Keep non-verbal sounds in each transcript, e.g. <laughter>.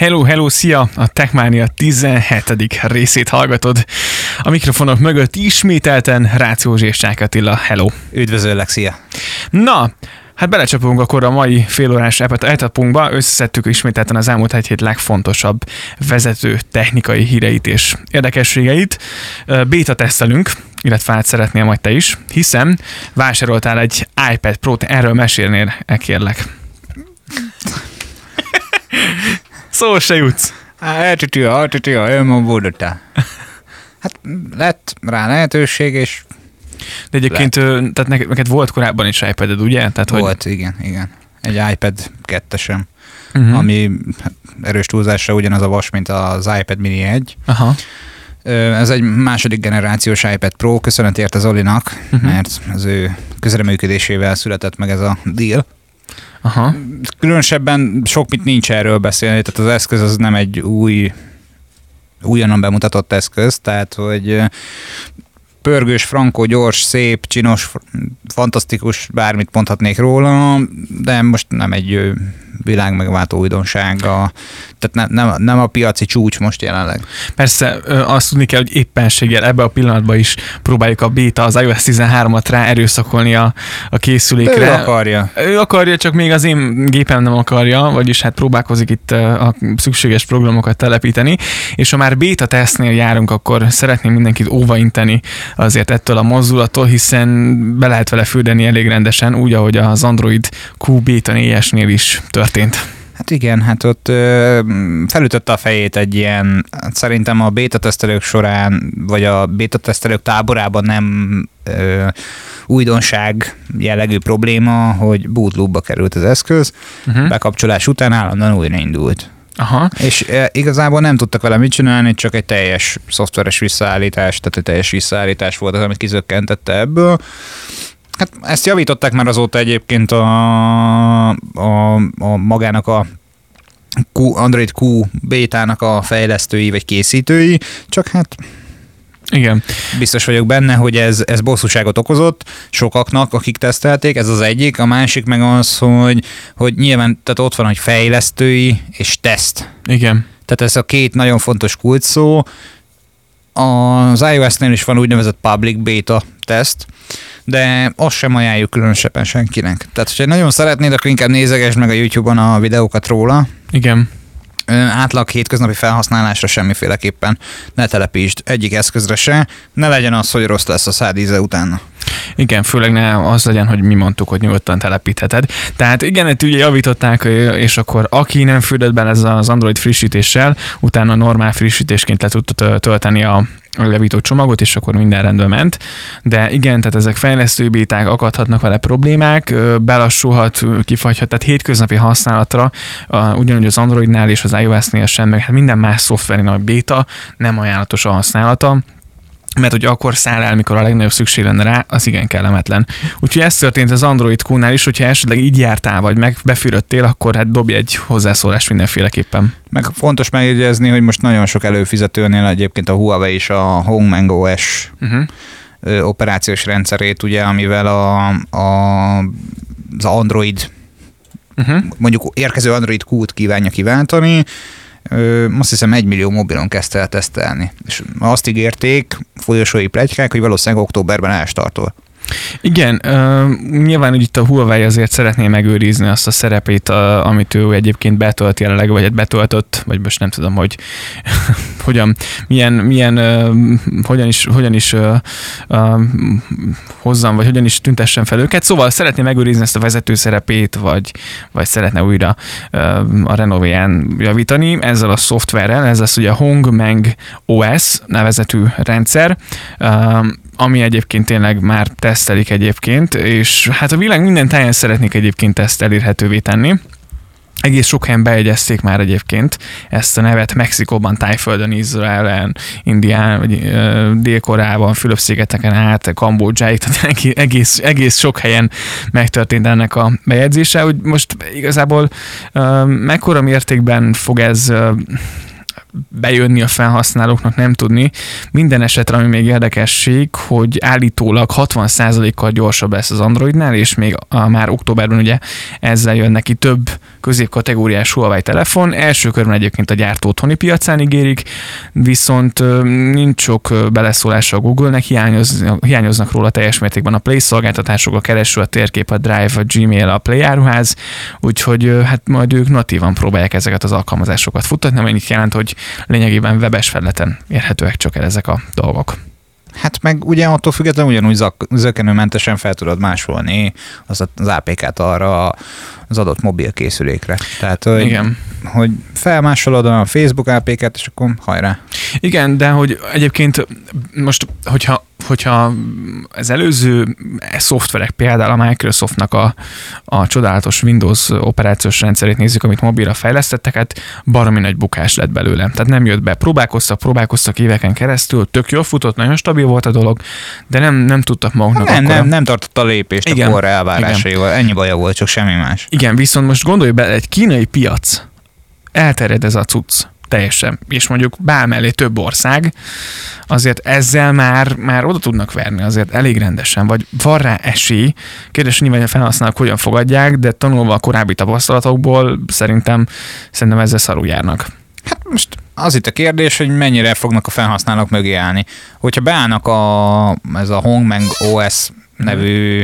Hello, hello, szia! A Techmania 17. részét hallgatod. A mikrofonok mögött ismételten Rácz Józsi és Csák Attila. Hello! Üdvözöllek, szia! Na, hát belecsapunk akkor a mai félórás etapunkba. Összeszedtük ismételten az elmúlt egy hét legfontosabb vezető technikai híreit és érdekességeit. Beta tesztelünk, illetve hát szeretnél majd te is, hiszen vásároltál egy iPad Pro-t, erről mesélnél, e kérlek. <laughs> Szó se jutsz. Eltitűa, eltitűa, önmagúdotá. Hát lett rá lehetőség, és De egyébként, ö, tehát neked, neked volt korábban is iPad-ed, ugye? Tehát, volt, hogy... igen, igen. Egy iPad kettesem, uh-huh. uh-huh. ami hát, erős túlzásra ugyanaz a vas, mint az iPad mini 1. Aha. Ez egy második generációs iPad Pro, köszönet érte Zolinak, Mhm. uh-huh. mert az ő közreműködésével született meg ez a deal. Aha. Különösebben sok mit nincs erről beszélni, tehát az eszköz az nem egy új, újonnan bemutatott eszköz, tehát hogy pörgős, frankó, gyors, szép, csinos, fantasztikus, bármit mondhatnék róla, de most nem egy ö, világmegváltó újdonsága, tehát ne, nem, nem a piaci csúcs most jelenleg. Persze azt tudni kell, hogy éppenséggel ebbe a pillanatban is próbáljuk a beta, az iOS 13-at rá erőszakolni a, a készülékre. Ő akarja. Ő akarja, csak még az én gépem nem akarja, vagyis hát próbálkozik itt a szükséges programokat telepíteni, és ha már beta tesztnél járunk, akkor szeretném mindenkit óvainteni azért ettől a mozdulattól, hiszen be lehet vele fürdeni elég rendesen, úgy, ahogy az Android Q beta 4-esnél is történt. Hát igen, hát ott ö, felütötte a fejét egy ilyen, hát szerintem a beta tesztelők során, vagy a beta tesztelők táborában nem ö, újdonság jellegű probléma, hogy bootloopba került az eszköz, Uh-huh. bekapcsolás után állandóan újraindult. Aha. És e, igazából nem tudtak vele mit csinálni, csak egy teljes szoftveres visszaállítás, tehát egy teljes visszaállítás volt az, amit kizökkentette ebből. Hát ezt javították már azóta egyébként a, a, a magának a Q, Android Q bétának a fejlesztői vagy készítői, csak hát Igen. biztos vagyok benne, hogy ez, ez bosszúságot okozott sokaknak, akik tesztelték, ez az egyik, a másik meg az, hogy, hogy nyilván tehát ott van, hogy fejlesztői és teszt. Igen. Tehát ez a két nagyon fontos kulcs szó. Az iOS-nél is van úgynevezett public beta teszt, de azt sem ajánljuk különösebben senkinek. Tehát, hogyha nagyon szeretnéd, akkor inkább nézegesd meg a YouTube-on a videókat róla. Igen. Átlag hétköznapi felhasználásra semmiféleképpen ne telepítsd egyik eszközre se, ne legyen az, hogy rossz lesz a szád íze utána. Igen, főleg ne az legyen, hogy mi mondtuk, hogy nyugodtan telepítheted. Tehát igen, itt ugye javították, és akkor aki nem fürdött bele ez az Android frissítéssel, utána normál frissítésként le tudta tölteni a a levító csomagot, és akkor minden rendben ment. De igen, tehát ezek fejlesztői béták, akadhatnak vele problémák, belassulhat, kifagyhat, tehát hétköznapi használatra, a- ugyanúgy az Androidnál és az iOS-nél sem, meg hát minden más szoftverin a béta nem ajánlatos a használata mert hogy akkor száll el, mikor a legnagyobb szükség lenne rá, az igen kellemetlen. Úgyhogy ez történt az Android Q-nál is, hogyha esetleg így jártál, vagy meg befürödtél, akkor hát dobj egy hozzászólást mindenféleképpen. Meg fontos megjegyezni, hogy most nagyon sok előfizetőnél egyébként a Huawei is a Home OS Uh-huh. ö, operációs rendszerét, ugye, amivel a, a, az Android, Uh-huh. mondjuk érkező Android Q-t kívánja kiváltani, ö, azt hiszem egy millió mobilon kezdte el tesztelni. És azt ígérték, folyosói plegykák, hogy valószínűleg októberben elstartol. Igen, uh, nyilván hogy itt a Huawei azért szeretné megőrizni azt a szerepét, uh, amit ő egyébként betölt jelenleg, vagy hát betöltött, vagy most nem tudom, hogy <laughs> hogyan, milyen, milyen uh, hogyan is, hogyan is uh, uh, hozzam, vagy hogyan is tüntessen fel őket. Szóval szeretné megőrizni ezt a vezető szerepét, vagy, vagy szeretne újra uh, a Renovéján javítani ezzel a szoftverrel. Ez lesz ugye a Hongmeng OS nevezetű rendszer, uh, ami egyébként tényleg már tesztelik egyébként, és hát a világ minden táján szeretnék egyébként ezt elérhetővé tenni. Egész sok helyen beegyezték már egyébként ezt a nevet Mexikóban, Tájföldön, Izraelen, Indián, vagy Dél-Koreában, Fülöp-szigeteken át, Kambodzsáig, tehát <laughs> egész- egész, sok helyen megtörtént ennek a bejegyzése, hogy most igazából mekkora mértékben fog ez bejönni a felhasználóknak, nem tudni. Minden esetre, ami még érdekesség, hogy állítólag 60%-kal gyorsabb lesz az Androidnál, és még a, már októberben ugye ezzel jön neki több középkategóriás Huawei telefon. Első körben egyébként a gyártó otthoni piacán ígérik, viszont nincs sok beleszólása a Google-nek, hiányoz, hiányoznak róla teljes mértékben a Play szolgáltatások, a kereső, a térkép, a Drive, a Gmail, a Play áruház, úgyhogy hát majd ők natívan próbálják ezeket az alkalmazásokat futtatni, ami jelent, hogy lényegében webes felületen érhetőek csak el ezek a dolgok. Hát meg ugye attól függetlenül ugyanúgy zökenőmentesen fel tudod másolni az, az APK-t arra az adott mobil készülékre. Tehát, hogy, Igen. hogy felmásolod a Facebook APK-t, és akkor hajrá. Igen, de hogy egyébként most, hogyha hogyha az előző szoftverek, például a Microsoftnak a, a csodálatos Windows operációs rendszerét nézzük, amit mobilra fejlesztettek, hát baromi nagy bukás lett belőle. Tehát nem jött be. Próbálkoztak, próbálkoztak éveken keresztül, tök jól futott, nagyon stabil volt a dolog, de nem, nem tudtak maguknak Nem, akkora... nem, nem tartott a lépést igen, a korra elvárásaival. Ennyi baja volt, csak semmi más. Igen, viszont most gondolj be, egy kínai piac, elterjed ez a cucc teljesen, és mondjuk bármellé több ország, azért ezzel már, már oda tudnak verni azért elég rendesen, vagy van rá esély. Kérdés, nyilván a felhasználók hogyan fogadják, de tanulva a korábbi tapasztalatokból szerintem, szerintem ezzel szarul járnak. Hát most az itt a kérdés, hogy mennyire fognak a felhasználók mögé állni. Hogyha beállnak a, ez a Hongmeng OS nevű mm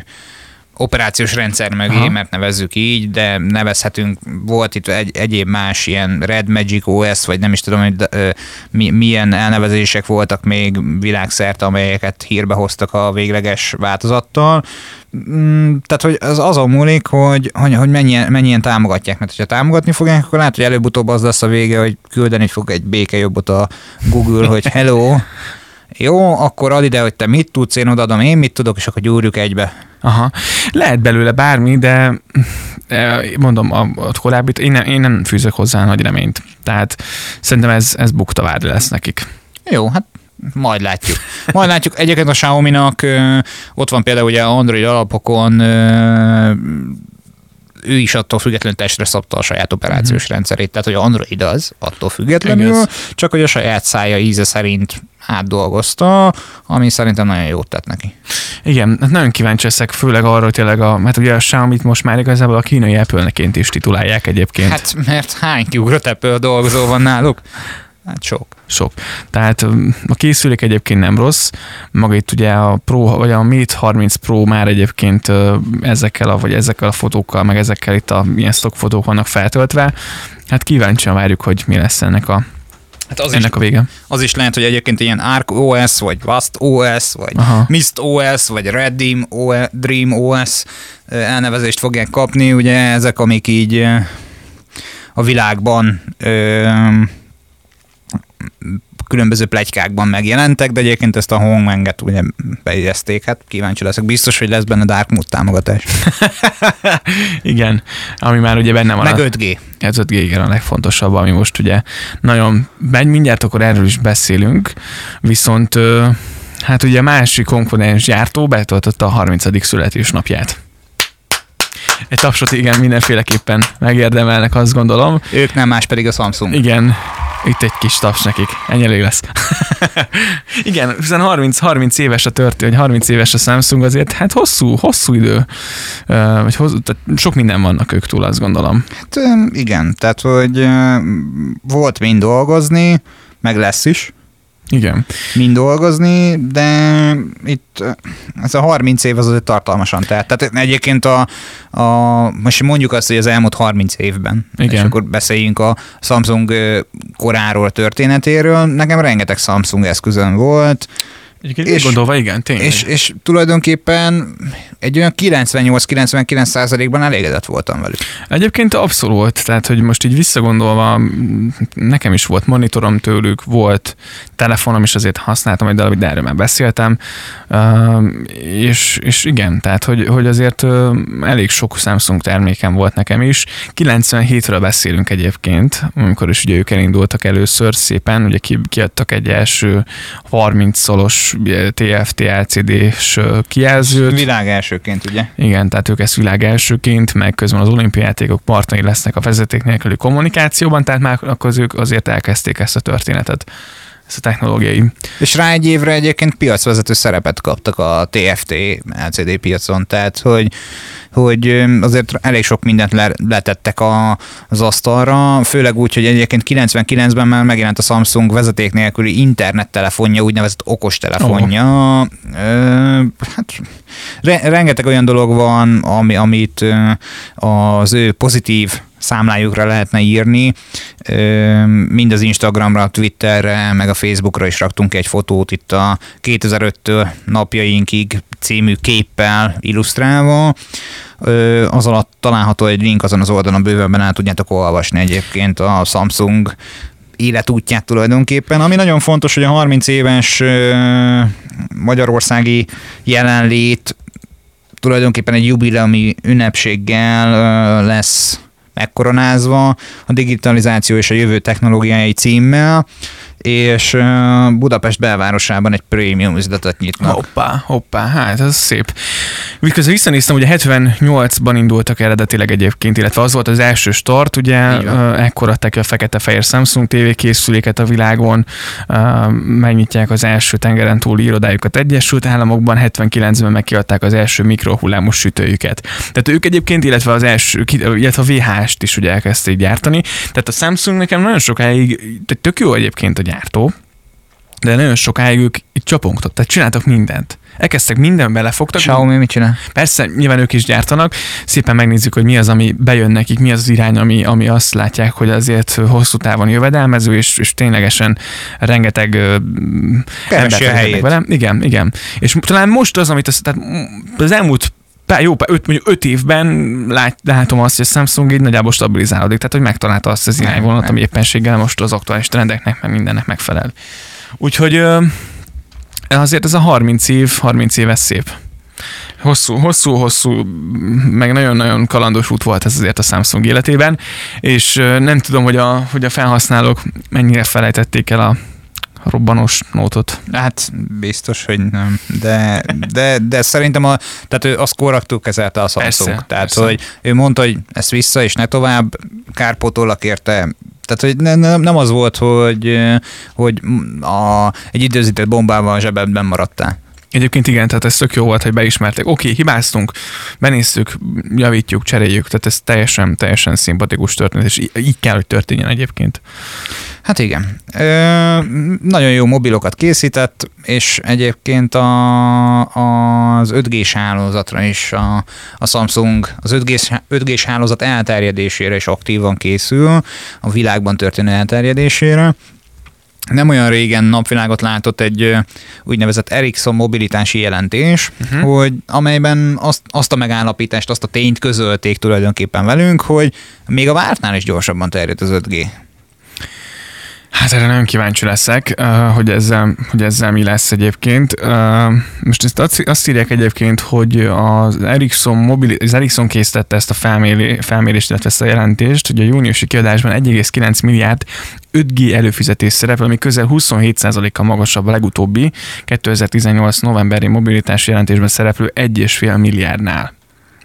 operációs rendszer mögé, Aha. mert nevezzük így, de nevezhetünk, volt itt egy, egyéb más ilyen Red Magic OS, vagy nem is tudom, hogy ö, mi, milyen elnevezések voltak még világszerte, amelyeket hírbe hoztak a végleges változattal. Mm, tehát, hogy az azon múlik, hogy, hogy, hogy mennyien, mennyien támogatják, mert ha támogatni fogják, akkor lehet, hogy előbb-utóbb az lesz a vége, hogy küldeni fog egy békejobbot a Google, hogy hello, <laughs> jó, akkor add ide, hogy te mit tudsz, én odaadom, én mit tudok, és akkor gyúrjuk egybe. Aha. Lehet belőle bármi, de mondom, a, a korábbit én nem, én nem fűzök hozzá nagy reményt. Tehát szerintem ez, ez bukta várd lesz nekik. Jó, hát majd látjuk. Majd látjuk. Egyébként a Xiaomi-nak ott van például ugye Android alapokon ő is attól függetlenül testre szabta a saját operációs mm-hmm. rendszerét, tehát hogy Android az, attól függetlenül, Igaz. csak hogy a saját szája íze szerint átdolgozta, ami szerintem nagyon jót tett neki. Igen, hát nagyon kíváncsi leszek, főleg arra, hogy tényleg a, mert ugye a Xiaomi-t most már igazából a kínai apple is titulálják egyébként. Hát mert hány kiugrott Apple dolgozó van náluk? Hát sok. Sok. Tehát a készülék egyébként nem rossz, maga itt ugye a Pro, vagy a Mate 30 Pro már egyébként ezekkel a, vagy ezekkel a fotókkal, meg ezekkel itt a ilyen stock fotók vannak feltöltve. Hát kíváncsian várjuk, hogy mi lesz ennek a Hát az Ennek is, a vége. Az is lehet, hogy egyébként ilyen Arc OS, vagy Vast OS, vagy Aha. Mist OS, vagy Redim OS, Dream OS elnevezést fogják kapni. Ugye ezek, amik így a világban különböző plegykákban megjelentek, de egyébként ezt a Hongmenget ugye bejegyezték, hát kíváncsi leszek. Biztos, hogy lesz benne Dark Mood támogatás. <laughs> igen, ami már ugye benne van. Meg 5G. Ez 5G, igen, a legfontosabb, ami most ugye nagyon, mindjárt akkor erről is beszélünk, viszont hát ugye a másik komponens gyártó betöltötte a 30. születésnapját. Egy tapsot igen, mindenféleképpen megérdemelnek, azt gondolom. Ők nem más, pedig a Samsung. Igen, itt egy kis taps nekik, ennyi elég lesz. <laughs> Igen, hiszen 30, 30 éves a történet, vagy 30 éves a Samsung azért, hát hosszú, hosszú idő, vagy hosszú, tehát sok minden vannak ők túl, azt gondolom. Hát igen, tehát hogy volt mind dolgozni, meg lesz is, igen. mind dolgozni, de itt ez a 30 év az azért tartalmasan telt. Tehát egyébként a, a most mondjuk azt, hogy az elmúlt 30 évben, Igen. és akkor beszéljünk a Samsung koráról, történetéről. Nekem rengeteg Samsung eszközön volt, Egyébként és, gondolva, igen, tényleg. És, és tulajdonképpen egy olyan 98-99 százalékban elégedett voltam velük. Egyébként abszolút, tehát hogy most így visszagondolva, nekem is volt monitorom tőlük, volt telefonom is azért használtam egy darabig, de erről már beszéltem, és, és igen, tehát hogy, hogy azért elég sok Samsung termékem volt nekem is. 97-ről beszélünk egyébként, amikor is ugye ők elindultak először szépen, ugye kiadtak egy első 30 szolos milliós TFT LCD-s kijelzőt. Világ elsőként, ugye? Igen, tehát ők ezt világ elsőként, meg közben az olimpiátékok partneri lesznek a vezeték nélküli kommunikációban, tehát már akkor ők azért elkezdték ezt a történetet ez a technológiai. És rá egy évre egyébként piacvezető szerepet kaptak a TFT LCD piacon, tehát hogy hogy azért elég sok mindent le, letettek a, az asztalra, főleg úgy, hogy egyébként 99-ben már megjelent a Samsung vezeték nélküli internettelefonja, úgynevezett okostelefonja. Oh. Hát, re, rengeteg olyan dolog van, ami, amit az ő pozitív számlájukra lehetne írni. Mind az Instagramra, Twitterre, meg a Facebookra is raktunk egy fotót itt a 2005-től napjainkig című képpel illusztrálva. Az alatt található egy link azon az oldalon bővebben el tudjátok olvasni egyébként a Samsung életútját tulajdonképpen. Ami nagyon fontos, hogy a 30 éves magyarországi jelenlét tulajdonképpen egy jubileumi ünnepséggel lesz megkoronázva a digitalizáció és a jövő technológiái címmel, és Budapest belvárosában egy prémium üzletet nyitnak. Hoppá, hoppá, hát ez szép. Miközben visszanéztem, ugye 78-ban indultak eredetileg egyébként, illetve az volt az első start, ugye ekkor adták a fekete-fehér Samsung TV készüléket a világon, megnyitják az első tengeren túli irodájukat Egyesült Államokban, 79-ben megkiadták az első mikrohullámos sütőjüket. Tehát ők egyébként, illetve az első, illetve a VHS-t is ugye elkezdték gyártani. Tehát a Samsung nekem nagyon sokáig, tök jó egyébként a gyártó, de nagyon sokáig ők itt csapongtak, tehát csináltak mindent. Elkezdtek minden belefogtak. Xiaomi mit csinál? Persze, nyilván ők is gyártanak. Szépen megnézzük, hogy mi az, ami bejön nekik, mi az az irány, ami, ami azt látják, hogy azért hosszú távon jövedelmező, és, és ténylegesen rengeteg ember vele. Igen, igen. És talán most az, amit az, tehát az elmúlt pár, jó, öt, mondjuk öt évben lát, látom azt, hogy a Samsung így nagyjából stabilizálódik, tehát hogy megtalálta azt az irányvonalat, ami éppenséggel most az aktuális trendeknek, meg mindennek megfelel. Úgyhogy azért ez a 30 év, 30 éves szép. Hosszú, hosszú, hosszú, meg nagyon-nagyon kalandos út volt ez azért a Samsung életében, és nem tudom, hogy a, hogy a felhasználók mennyire felejtették el a robbanós nótot. Hát biztos, hogy nem. De, de, de szerintem a, tehát ő azt korrektül kezelte a. Persze, tehát, persze. hogy ő mondta, hogy ezt vissza, és ne tovább, kárpótolak érte tehát, hogy ne, nem az volt, hogy, hogy a, egy időzített bombával a zsebedben maradtál. Egyébként igen, tehát ez tök jó volt, hogy beismerték. Oké, okay, hibáztunk, benéztük, javítjuk, cseréljük, tehát ez teljesen, teljesen szimpatikus történet, és így kell, hogy történjen egyébként. Hát igen. Ö, nagyon jó mobilokat készített, és egyébként a, az 5G-s hálózatra is a, a Samsung az 5G-s, 5G-s hálózat elterjedésére is aktívan készül, a világban történő elterjedésére nem olyan régen napvilágot látott egy úgynevezett Ericsson mobilitási jelentés, uh-huh. hogy amelyben azt, azt a megállapítást, azt a tényt közölték tulajdonképpen velünk, hogy még a vártnál is gyorsabban terjed az 5G. Hát erre nagyon kíváncsi leszek, hogy ezzel, hogy ezzel mi lesz egyébként. Most ezt azt írják egyébként, hogy az Ericsson, mobil, az Ericsson készítette ezt a felmérést, illetve ezt a jelentést, hogy a júniusi kiadásban 1,9 milliárd 5G előfizetés szerepel, ami közel 27%-kal magasabb a legutóbbi 2018 novemberi mobilitási jelentésben szereplő 1,5 milliárdnál.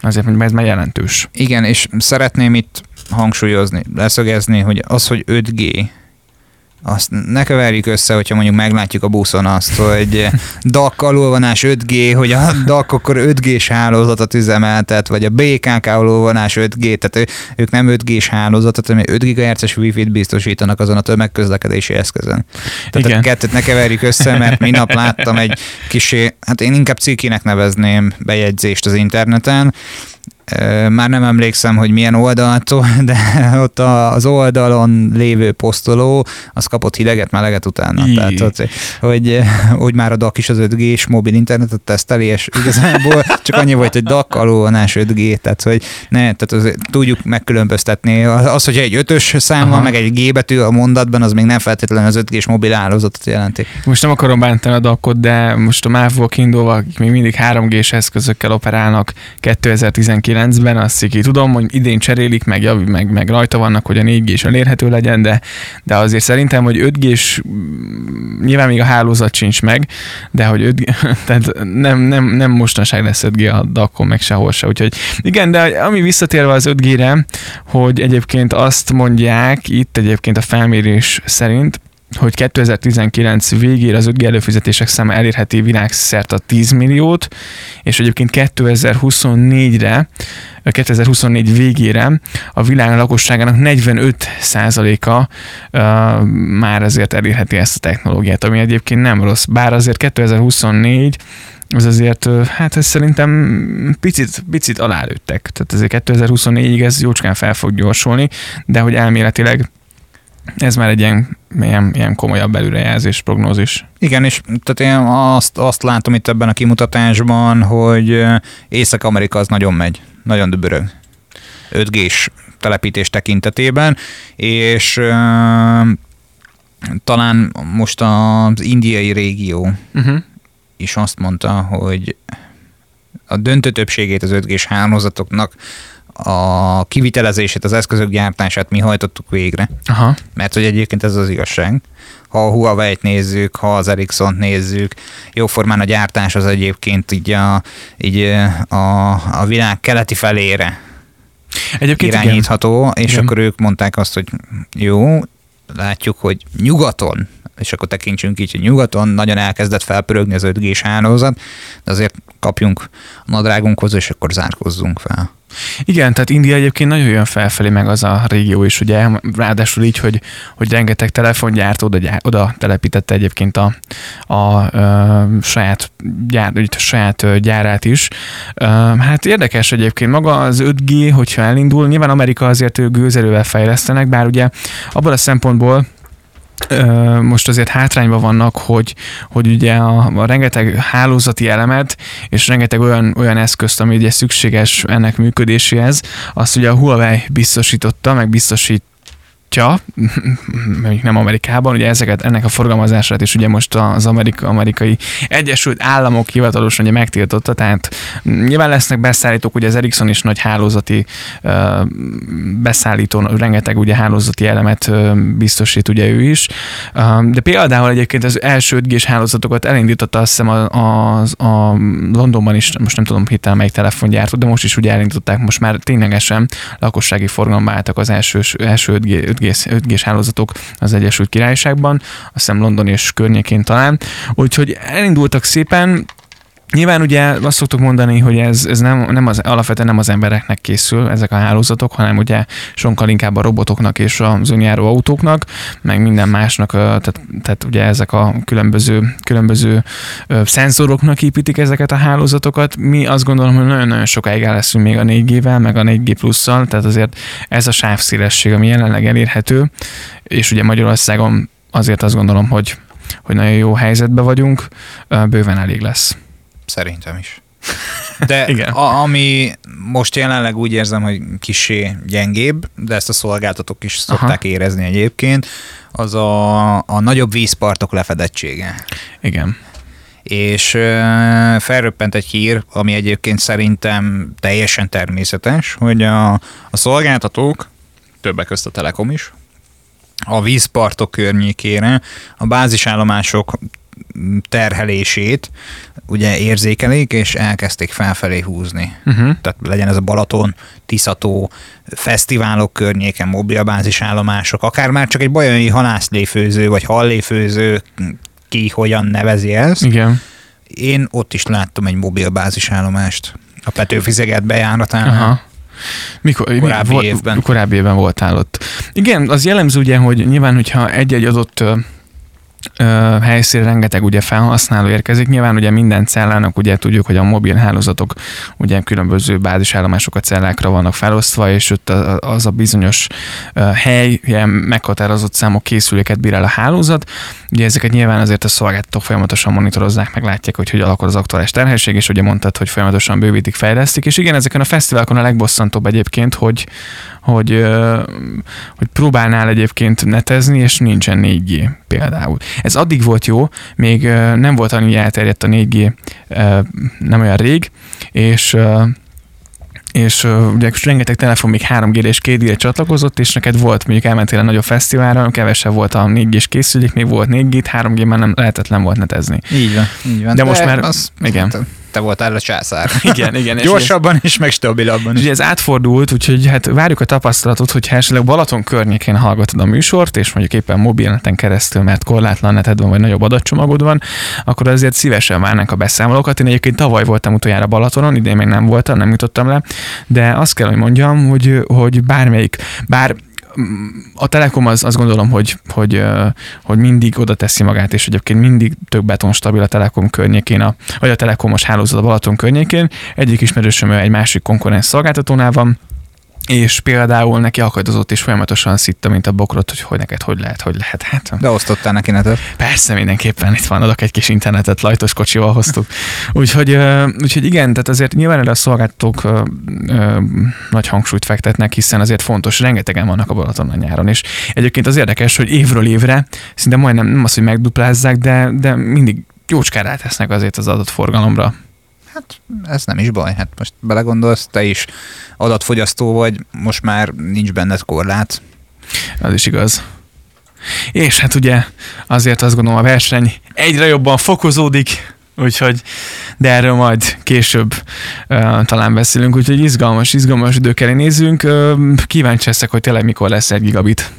Azért mondjuk ez már jelentős. Igen, és szeretném itt hangsúlyozni, leszögezni, hogy az, hogy 5G azt ne keverjük össze, hogyha mondjuk meglátjuk a buszon azt, hogy DAC alulvonás 5G, hogy a DAC akkor 5G-s hálózatot üzemeltet, vagy a BKK alulvonás 5G, tehát ők nem 5G-s hálózatot, hanem 5 GHz-es Wi-Fi-t biztosítanak azon a tömegközlekedési eszközön. Tehát Igen. a kettőt ne keverjük össze, mert minap láttam egy kis, hát én inkább cikinek nevezném bejegyzést az interneten, már nem emlékszem, hogy milyen oldaltól, <laughs> de ott az oldalon lévő posztoló, az kapott hideget, meleget utána. I. Tehát, hogy, hogy, hogy már a DAC is az 5G-s mobil internetet teszteli, és igazából <laughs> csak annyi volt, hogy DAC alulvonás 5G, tehát hogy ne, tehát az, tudjuk megkülönböztetni. Az, hogyha egy ötös szám van, meg egy G betű a mondatban, az még nem feltétlenül az 5G-s mobil állózatot jelenti. Most nem akarom bántani a DAC-ot, de most a MÁV-ból kiindulva, még mindig 3G-s eszközökkel operálnak 2019 2019-ben, azt ki tudom, hogy idén cserélik, meg, jav, meg, meg rajta vannak, hogy a 4G is elérhető legyen, de, de azért szerintem, hogy 5G-s, nyilván még a hálózat sincs meg, de hogy 5G, <laughs> tehát nem, nem, nem mostanság lesz 5G a dakon, meg sehol se. Úgyhogy igen, de ami visszatérve az 5G-re, hogy egyébként azt mondják itt egyébként a felmérés szerint, hogy 2019 végére az 5G előfizetések száma elérheti világszerte a 10 milliót, és egyébként 2024-re 2024 végére a világ lakosságának 45 a uh, már azért elérheti ezt a technológiát, ami egyébként nem rossz. Bár azért 2024 az azért, hát ez szerintem picit, picit alálőttek. Tehát azért 2024-ig ez jócskán fel fog gyorsulni, de hogy elméletileg ez már egy ilyen, ilyen, ilyen komolyabb előrejelzés, prognózis. Igen, és tehát én azt, azt látom itt ebben a kimutatásban, hogy Észak-Amerika az nagyon megy, nagyon dübörög. 5 g telepítés tekintetében, és uh, talán most az indiai régió uh-huh. is azt mondta, hogy a döntő többségét az 5 g hálózatoknak a kivitelezését, az eszközök gyártását mi hajtottuk végre. Aha. Mert hogy egyébként ez az igazság. Ha a Huawei-t nézzük, ha az Ericsson-t nézzük, jóformán a gyártás az egyébként így a, így a, a világ keleti felére Egyébként irányítható, igen. és igen. akkor ők mondták azt, hogy jó, látjuk, hogy nyugaton, és akkor tekintsünk így, hogy nyugaton nagyon elkezdett felpörögni az 5 g hálózat, de azért kapjunk a nadrágunkhoz, és akkor zárkozzunk fel. Igen, tehát India egyébként nagyon jön felfelé meg az a régió is, ugye, ráadásul így, hogy, hogy rengeteg telefongyártó oda, gyár, oda telepítette egyébként a, a, a saját, gyár, a saját gyárát is. Hát érdekes egyébként maga az 5G, hogyha elindul, nyilván Amerika azért ő gőzerővel fejlesztenek, bár ugye abban a szempontból, most azért hátrányban vannak, hogy, hogy ugye a, a rengeteg hálózati elemet és rengeteg olyan, olyan eszközt, ami ugye szükséges ennek működéséhez, azt ugye a Huawei biztosította, meg biztosít gyártja, mondjuk nem Amerikában, ugye ezeket, ennek a forgalmazását is ugye most az Amerika, amerikai Egyesült Államok hivatalosan ugye megtiltotta, tehát nyilván lesznek beszállítók, ugye az Ericsson is nagy hálózati beszállító, rengeteg ugye hálózati elemet biztosít ugye ő is, de például egyébként az első 5 hálózatokat elindította azt hiszem a, a, a Londonban is, most nem tudom hitel melyik telefongyártó, de most is ugye elindították, most már ténylegesen lakossági forgalomba álltak az első, első 5G, 5G, 5G-s hálózatok az Egyesült Királyságban, azt hiszem London és környékén talán. Úgyhogy elindultak szépen, Nyilván ugye azt szoktuk mondani, hogy ez, ez nem, nem az, alapvetően nem az embereknek készül ezek a hálózatok, hanem ugye sokkal inkább a robotoknak és az önjáró autóknak, meg minden másnak, tehát, tehát ugye ezek a különböző, különböző szenzoroknak építik ezeket a hálózatokat. Mi azt gondolom, hogy nagyon-nagyon sokáig el leszünk még a 4G-vel, meg a 4G plusszal, tehát azért ez a sávszélesség, ami jelenleg elérhető, és ugye Magyarországon azért azt gondolom, hogy hogy nagyon jó helyzetben vagyunk, bőven elég lesz. Szerintem is. <laughs> De Igen. A, ami most jelenleg úgy érzem, hogy kisé gyengébb, de ezt a szolgáltatók is szokták Aha. érezni egyébként, az a, a nagyobb vízpartok lefedettsége. Igen. És felröppent egy hír, ami egyébként szerintem teljesen természetes, hogy a, a szolgáltatók, többek között a Telekom is, a vízpartok környékére a bázisállomások terhelését ugye érzékelik, és elkezdték felfelé húzni. Uh-huh. Tehát legyen ez a Balaton, Tiszató, fesztiválok környéken, mobilbázis állomások, akár már csak egy bajai halászléfőző, vagy halléfőző, ki hogyan nevezi ezt. Igen. Én ott is láttam egy mobilbázis állomást a Petőfizeget bejáratánál. Aha. Mikor, korábbi mi, évben. Korábbi évben voltál ott. Igen, az jellemző ugye, hogy nyilván, hogyha egy-egy adott helyszínre rengeteg ugye felhasználó érkezik. Nyilván ugye minden cellának ugye tudjuk, hogy a mobil hálózatok ugye különböző bázisállomásokat cellákra vannak felosztva, és ott az a bizonyos hely, ilyen meghatározott számok készüléket bír el a hálózat. Ugye ezeket nyilván azért a szolgáltatók folyamatosan monitorozzák, meg látják, hogy hogy alakul az aktuális terhesség, és ugye mondtad, hogy folyamatosan bővítik, fejlesztik. És igen, ezeken a fesztiválokon a legbosszantóbb egyébként, hogy, hogy, hogy próbálnál egyébként netezni, és nincsen 4G például. Ez addig volt jó, még nem volt annyi elterjedt a 4G nem olyan rég, és és uh, ugye rengeteg telefon még 3G és 2G csatlakozott, és neked volt, mondjuk elmentél egy nagyobb fesztiválra, kevesebb volt a 4G-s készülék, még volt 4G, 3G már nem lehetetlen volt netezni. Így van, így van. De, De most már, az, igen. Hát, te voltál a császár. <laughs> Igen, igen. Gyorsabban is, meg stabilabban is. Ugye ez átfordult, úgyhogy hát várjuk a tapasztalatot, hogy esetleg Balaton környékén hallgatod a műsort, és mondjuk éppen mobilneten keresztül, mert korlátlan neted van, vagy nagyobb adatcsomagod van, akkor azért szívesen várnánk a beszámolókat. Én egyébként tavaly voltam utoljára Balatonon, idén még nem voltam, nem jutottam le, de azt kell, hogy mondjam, hogy, hogy bármelyik, bár a Telekom az, azt gondolom, hogy, hogy, hogy mindig oda teszi magát, és egyébként mindig tök betonstabil a Telekom környékén, a, vagy a Telekomos hálózat a Balaton környékén. Egyik ismerősöm egy másik konkurens szolgáltatónál van, és például neki akadozott és folyamatosan szitta, mint a bokrot, hogy hogy neked hogy lehet, hogy lehet. Hát, De osztottál neki netet? Persze, mindenképpen itt van, adok egy kis internetet, lajtos kocsival hoztuk. úgyhogy, úgyhogy igen, tehát azért nyilván erre a szolgáltatók nagy hangsúlyt fektetnek, hiszen azért fontos, rengetegen vannak a Balatonon nyáron, és egyébként az érdekes, hogy évről évre, szinte majdnem nem az, hogy megduplázzák, de, de mindig jócskára tesznek azért az adott forgalomra. Hát ez nem is baj, hát most belegondolsz, te is adatfogyasztó vagy, most már nincs benned korlát. Az is igaz. És hát ugye azért azt gondolom a verseny egyre jobban fokozódik, úgyhogy, de erről majd később uh, talán beszélünk, úgyhogy izgalmas, izgalmas idők elé nézzünk. Uh, kíváncsi leszek, hogy tényleg mikor lesz egy gigabit.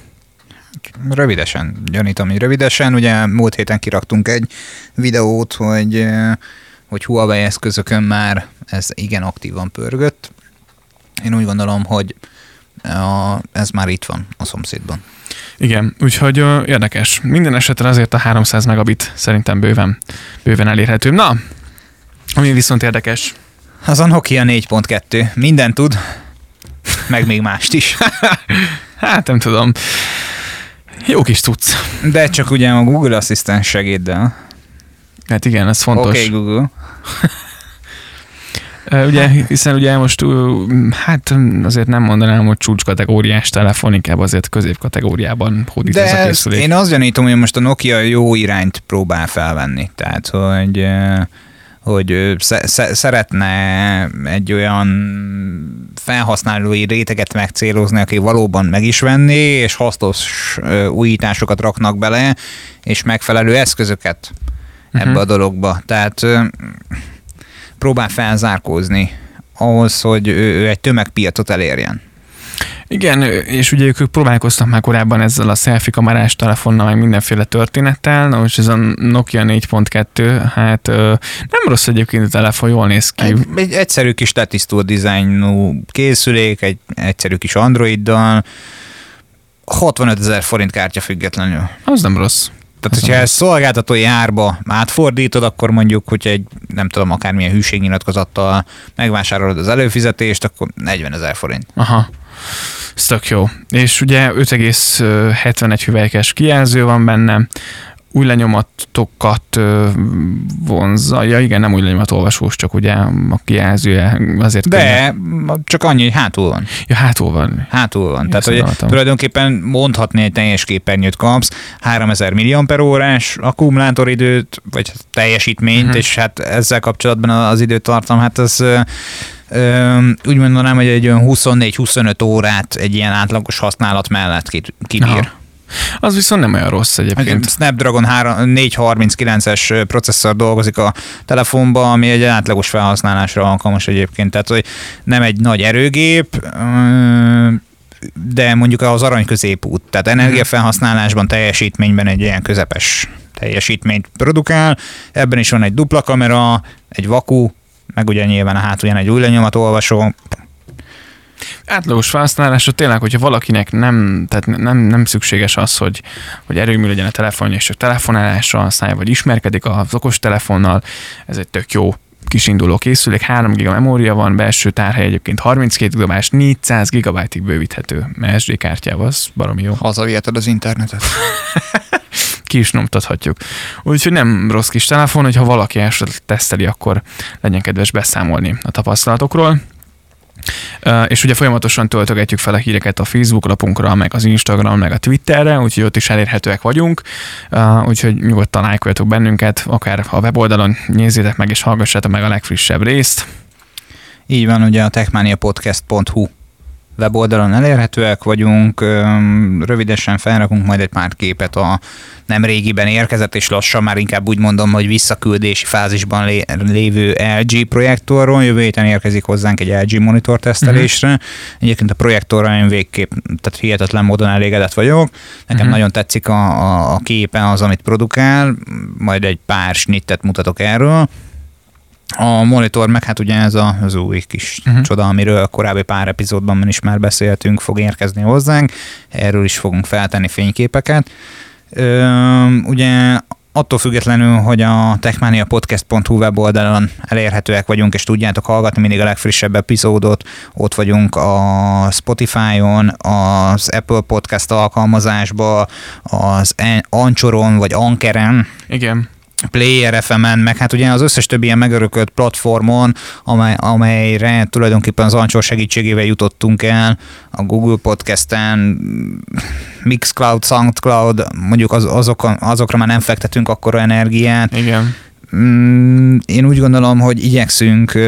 Rövidesen, gyanítom, hogy rövidesen. Ugye múlt héten kiraktunk egy videót, hogy uh, hogy Huawei eszközökön már ez igen aktívan pörgött. Én úgy gondolom, hogy a, ez már itt van a szomszédban. Igen, úgyhogy ö, érdekes. Minden esetre azért a 300 megabit szerintem bőven, bőven elérhető. Na, ami viszont érdekes. Az a Nokia 4.2. Minden tud, meg még mást is. <laughs> hát nem tudom. Jó kis tudsz. De csak ugye a Google Assistant segéddel. Hát igen, ez fontos. Oké, okay, Google. <laughs> ugye, hiszen ugye most hát azért nem mondanám, hogy csúcskategóriás telefon, inkább azért középkategóriában hódít De ez a készülék. én azt gyanítom, hogy most a Nokia jó irányt próbál felvenni. Tehát, hogy hogy szeretne egy olyan felhasználói réteget megcélozni, aki valóban meg is venni, és hasznos újításokat raknak bele, és megfelelő eszközöket uh-huh. ebbe a dologba. Tehát próbál felzárkózni ahhoz, hogy ő egy tömegpiacot elérjen. Igen, és ugye ők próbálkoztak már korábban ezzel a selfie kamerás telefonnal, meg mindenféle történettel, na most ez a Nokia 4.2, hát nem rossz egyébként a telefon, jól néz ki. Egy, egy egyszerű kis letisztult dizájnú készülék, egy egyszerű kis androiddal, 65 ezer forint kártya függetlenül. Az nem rossz. Tehát, hogyha ezt szolgáltatói árba átfordítod, akkor mondjuk, hogy egy, nem tudom, akármilyen hűségnyilatkozattal megvásárolod az előfizetést, akkor 40 ezer forint. Aha. Ez tök jó. És ugye 5,71 hüvelykes kijelző van benne, új lenyomatokat vonzza. Ja igen, nem új lenyomat olvasós, csak ugye a kijelzője azért. De könnyen. csak annyi, hogy hátul van. Ja, hátul van. Hátul van. Én Tehát, hogy tulajdonképpen mondhatni egy teljes képernyőt kapsz, 3000 órás akkumulátoridőt, vagy teljesítményt, uh-huh. és hát ezzel kapcsolatban az időt tartom, hát ez úgy mondanám, hogy egy olyan 24-25 órát egy ilyen átlagos használat mellett kibír. Aha. Az viszont nem olyan rossz egyébként. Egy Snapdragon 439-es processzor dolgozik a telefonban, ami egy átlagos felhasználásra alkalmas egyébként. Tehát, hogy nem egy nagy erőgép, de mondjuk az arany középút. Tehát energiafelhasználásban, teljesítményben egy ilyen közepes teljesítményt produkál. Ebben is van egy dupla kamera, egy vaku, meg ugye nyilván a hátulján egy új lenyomatolvasó, Átlagos felhasználásra tényleg, hogyha valakinek nem, tehát nem, nem szükséges az, hogy, hogy erőmű legyen a telefonja, és csak telefonálásra használja, vagy ismerkedik az okos telefonnal, ez egy tök jó kis induló készülék, 3 GB memória van, belső tárhely egyébként 32 GB, 400 GB-ig bővíthető SD kártyával, az baromi jó. Hazaviheted az internetet. <laughs> ki is nyomtathatjuk. Úgyhogy nem rossz kis telefon, hogyha valaki esetleg teszteli, akkor legyen kedves beszámolni a tapasztalatokról. És ugye folyamatosan töltögetjük fel a híreket a Facebook lapunkra, meg az Instagram, meg a Twitterre, úgyhogy ott is elérhetőek vagyunk, úgyhogy nyugodtan lájkoljatok bennünket, akár a weboldalon nézzétek meg és hallgassátok meg a legfrissebb részt. Így van, ugye a techmaniapodcast.hu weboldalon elérhetőek vagyunk, rövidesen felrakunk majd egy pár képet a nem régiben érkezett, és lassan már inkább úgy mondom, hogy visszaküldési fázisban lé- lévő LG projektorról. Jövő héten érkezik hozzánk egy LG monitor tesztelésre. Uh-huh. Egyébként a projektorral én végképp, tehát hihetetlen módon elégedett vagyok. Nekem uh-huh. nagyon tetszik a, a, a képe az, amit produkál, majd egy pár snittet mutatok erről. A monitor meg hát ugye ez a, az új kis uh-huh. csoda, amiről a korábbi pár epizódban is már beszéltünk, fog érkezni hozzánk. Erről is fogunk feltenni fényképeket. Ö, ugye attól függetlenül, hogy a techmaniapodcast.hu weboldalon elérhetőek vagyunk, és tudjátok hallgatni mindig a legfrissebb epizódot, ott vagyunk a Spotify-on, az Apple Podcast alkalmazásba, az Anchoron vagy Ankeren. Igen. Player FM-en, meg hát ugye az összes többi ilyen megörökölt platformon, amely, amelyre tulajdonképpen az Ancsor segítségével jutottunk el, a Google Podcast-en, Mixcloud, Soundcloud, mondjuk az, azok, azokra már nem fektetünk akkora energiát. Igen. Mm, én úgy gondolom, hogy igyekszünk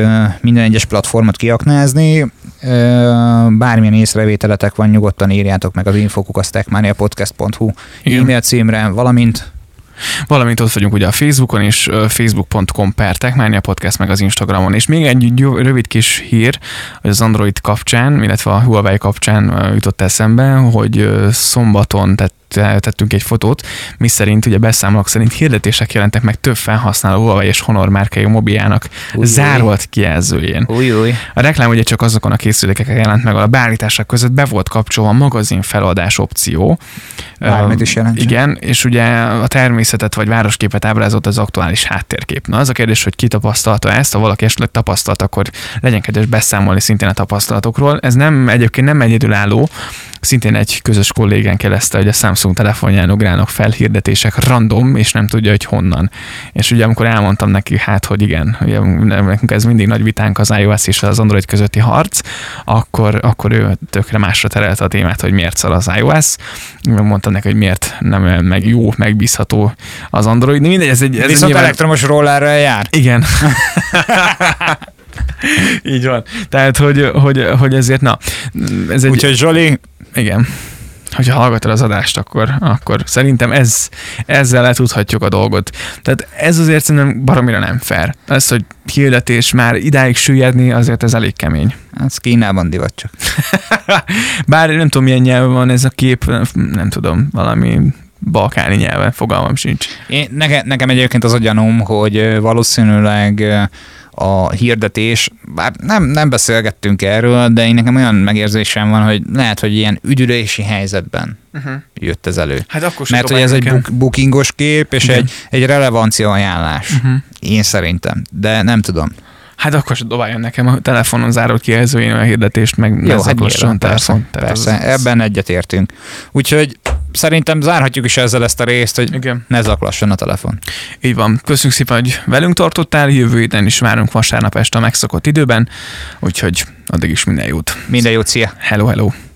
minden egyes platformot kiaknázni. Bármilyen észrevételetek van, nyugodtan írjátok meg az infokukasztekmaniapodcast.hu e-mail címre, valamint Valamint ott vagyunk ugye a Facebookon is, facebook.com per Techmania Podcast, meg az Instagramon. És még egy rövid kis hír, hogy az Android kapcsán, illetve a Huawei kapcsán jutott eszembe, hogy szombaton, tehát tettünk egy fotót, mi szerint ugye beszámolók szerint hirdetések jelentek meg több felhasználó Huawei és Honor márkai mobiljának új, zárolt kijelzőjén. Új, új. A reklám ugye csak azokon a készülékeken jelent meg, a beállítások között be volt kapcsolva a magazin feladás opció. Bármit is jelent. Igen, és ugye a természetet vagy városképet ábrázolt az aktuális háttérkép. Na az a kérdés, hogy ki tapasztalta ezt, ha valaki esetleg tapasztalt, akkor legyen kedves beszámolni szintén a tapasztalatokról. Ez nem egyébként nem egyedülálló, szintén egy közös kollégán keresztül, hogy a Samsung telefonján ugrálnak fel hirdetések random, és nem tudja, hogy honnan. És ugye amikor elmondtam neki, hát, hogy igen, ugye nekünk ez mindig nagy vitánk az iOS és az Android közötti harc, akkor, akkor ő tökre másra terelte a témát, hogy miért szar az iOS. Mondtam neki, hogy miért nem meg jó, megbízható az Android. Mindegy, ez egy... Ez Viszont nyilván... elektromos rollerrel jár. Igen. <laughs> <laughs> Így van. Tehát, hogy, hogy, hogy ezért, na. Ez egy... Úgyhogy Zsoli, igen. Hogyha hallgatod az adást, akkor, akkor szerintem ez, ezzel letudhatjuk a dolgot. Tehát ez azért szerintem baromira nem fair. Ez, hogy hirdetés már idáig süllyedni, azért ez elég kemény. Ez Kínában divat csak. <laughs> Bár nem tudom, milyen nyelven van ez a kép, nem tudom, valami balkáni nyelven, fogalmam sincs. Én, nekem, nekem egyébként az a gyanúm, hogy valószínűleg a hirdetés, bár nem, nem beszélgettünk erről, de én nekem olyan megérzésem van, hogy lehet, hogy ilyen ügyülési helyzetben uh-huh. jött ez elő. Hát akkor Mert hogy ez nekem. egy bookingos kép, és egy, egy relevancia ajánlás. Uh-huh. Én szerintem, de nem tudom. Hát akkor se dobáljon nekem a telefonon zárolt kijelzőjén a hirdetést, meg Jó, hát nyilván, persze, persze. Az... ebben egyetértünk. Úgyhogy szerintem zárhatjuk is ezzel ezt a részt, hogy Igen. ne zaklasson a telefon. Így van. Köszönjük szépen, hogy velünk tartottál. Jövő héten is várunk vasárnap este a megszokott időben, úgyhogy addig is minden jót. Minden jót, szia! Hello, hello!